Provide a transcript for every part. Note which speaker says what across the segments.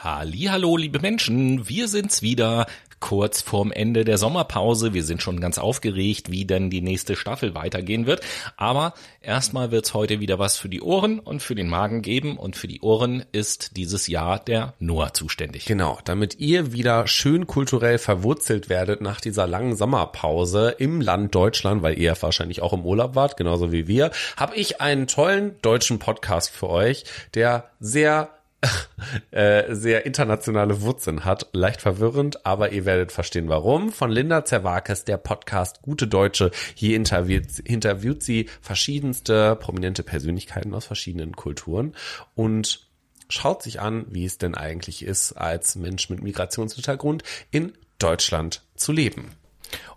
Speaker 1: Hallo, liebe Menschen, wir sind's wieder, kurz vorm Ende der Sommerpause. Wir sind schon ganz aufgeregt, wie denn die nächste Staffel weitergehen wird. Aber erstmal wird's heute wieder was für die Ohren und für den Magen geben. Und für die Ohren ist dieses Jahr der Noah zuständig.
Speaker 2: Genau, damit ihr wieder schön kulturell verwurzelt werdet nach dieser langen Sommerpause im Land Deutschland, weil ihr wahrscheinlich auch im Urlaub wart, genauso wie wir, habe ich einen tollen deutschen Podcast für euch, der sehr äh, sehr internationale Wurzeln hat. Leicht verwirrend, aber ihr werdet verstehen, warum. Von Linda Zerwakis, der Podcast Gute Deutsche. Hier interviewt, interviewt sie verschiedenste prominente Persönlichkeiten aus verschiedenen Kulturen und schaut sich an, wie es denn eigentlich ist, als Mensch mit Migrationshintergrund in Deutschland zu leben.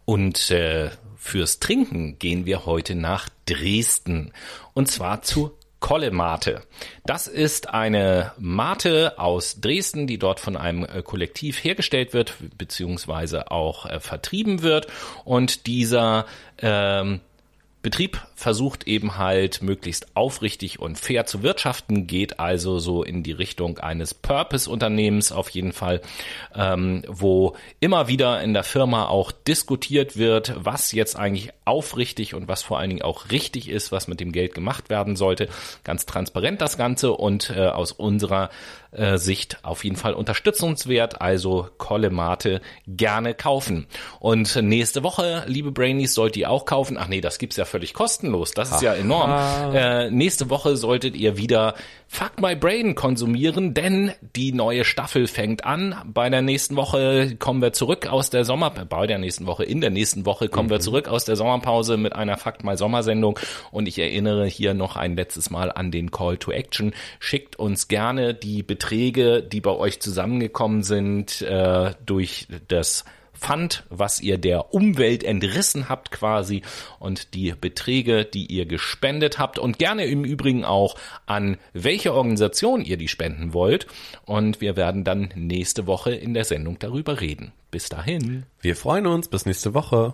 Speaker 1: Und äh, fürs Trinken gehen wir heute nach Dresden. Und zwar zu Kolle Mate. Das ist eine Mate aus Dresden, die dort von einem äh, Kollektiv hergestellt wird, beziehungsweise auch äh, vertrieben wird. Und dieser ähm, Betrieb versucht eben halt möglichst aufrichtig und fair zu wirtschaften, geht also so in die Richtung eines Purpose-Unternehmens auf jeden Fall, ähm, wo immer wieder in der Firma auch diskutiert wird, was jetzt eigentlich aufrichtig und was vor allen Dingen auch richtig ist, was mit dem Geld gemacht werden sollte. Ganz transparent das Ganze und äh, aus unserer äh, Sicht auf jeden Fall unterstützungswert. Also Kolle Mate gerne kaufen. Und nächste Woche, liebe Brainies, sollt ihr auch kaufen. Ach nee, das gibt's ja völlig kostenlos. Das ist ja enorm. Äh, nächste Woche solltet ihr wieder Fuck My Brain konsumieren, denn die neue Staffel fängt an. Bei der nächsten Woche kommen wir zurück aus der Sommer, bei der nächsten Woche, in der nächsten Woche kommen mhm. wir zurück aus der Sommerpause mit einer Fuck My Sommersendung und ich erinnere hier noch ein letztes Mal an den Call to Action. Schickt uns gerne die Beträge, die bei euch zusammengekommen sind, äh, durch das Pfand, was ihr der Umwelt entrissen habt quasi und die Beträge, die ihr gespendet habt und gerne im Übrigen auch an welche Organisation ihr die spenden wollt. Und wir werden dann nächste Woche in der Sendung darüber reden. Bis dahin.
Speaker 2: Wir freuen uns. Bis nächste Woche.